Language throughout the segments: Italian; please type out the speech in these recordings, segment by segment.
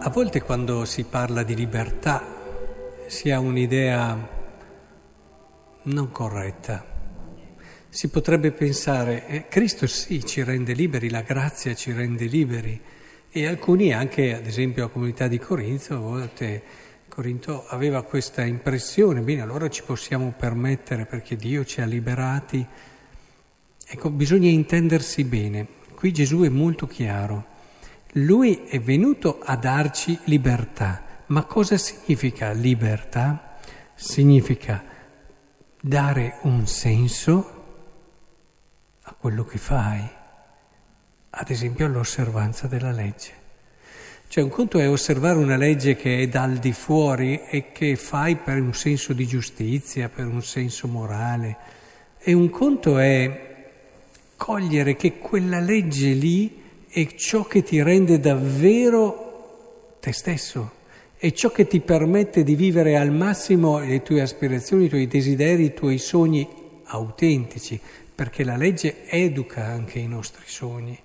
A volte quando si parla di libertà si ha un'idea non corretta. Si potrebbe pensare, eh, Cristo sì ci rende liberi, la grazia ci rende liberi e alcuni anche, ad esempio la comunità di Corinto, a volte Corinto aveva questa impressione, bene allora ci possiamo permettere perché Dio ci ha liberati. Ecco, bisogna intendersi bene, qui Gesù è molto chiaro. Lui è venuto a darci libertà. Ma cosa significa libertà? Significa dare un senso a quello che fai, ad esempio all'osservanza della legge. Cioè un conto è osservare una legge che è dal di fuori e che fai per un senso di giustizia, per un senso morale, e un conto è cogliere che quella legge lì è ciò che ti rende davvero te stesso, è ciò che ti permette di vivere al massimo le tue aspirazioni, i tuoi desideri, i tuoi sogni autentici, perché la legge educa anche i nostri sogni.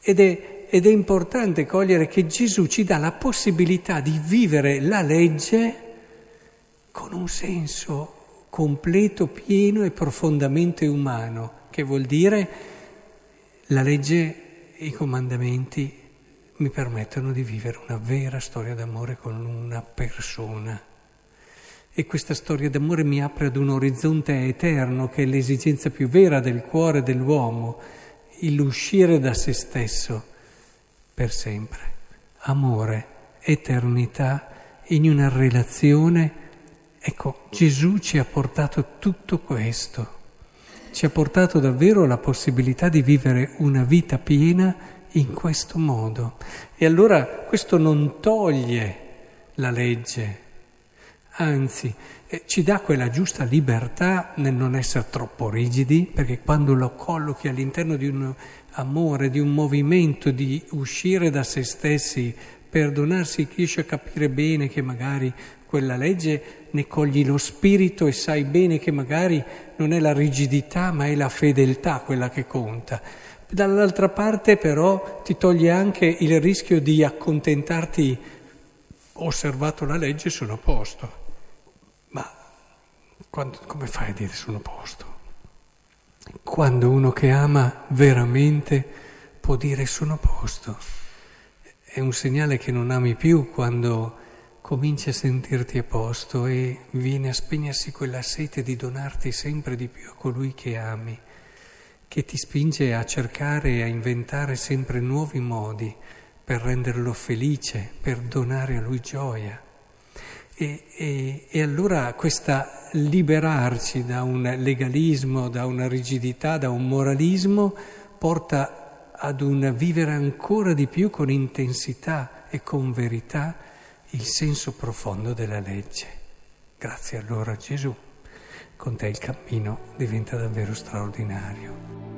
Ed è, ed è importante cogliere che Gesù ci dà la possibilità di vivere la legge con un senso completo, pieno e profondamente umano, che vuol dire la legge i comandamenti mi permettono di vivere una vera storia d'amore con una persona. E questa storia d'amore mi apre ad un orizzonte eterno che è l'esigenza più vera del cuore dell'uomo, l'uscire da se stesso per sempre. Amore, eternità in una relazione. Ecco, Gesù ci ha portato tutto questo ci ha portato davvero la possibilità di vivere una vita piena in questo modo. E allora questo non toglie la legge, anzi eh, ci dà quella giusta libertà nel non essere troppo rigidi, perché quando lo collochi all'interno di un amore, di un movimento, di uscire da se stessi, perdonarsi, riesce a capire bene che magari quella legge ne cogli lo spirito e sai bene che magari non è la rigidità ma è la fedeltà quella che conta. Dall'altra parte però ti toglie anche il rischio di accontentarti, ho osservato la legge, sono a posto. Ma quando, come fai a dire sono a posto? Quando uno che ama veramente può dire sono a posto. È un segnale che non ami più quando cominci a sentirti a posto e viene a spegnersi quella sete di donarti sempre di più a colui che ami, che ti spinge a cercare e a inventare sempre nuovi modi per renderlo felice, per donare a lui gioia. E, e, e allora questa liberarci da un legalismo, da una rigidità, da un moralismo, porta ad un vivere ancora di più con intensità e con verità il senso profondo della legge. Grazie allora a Gesù, con te il cammino diventa davvero straordinario.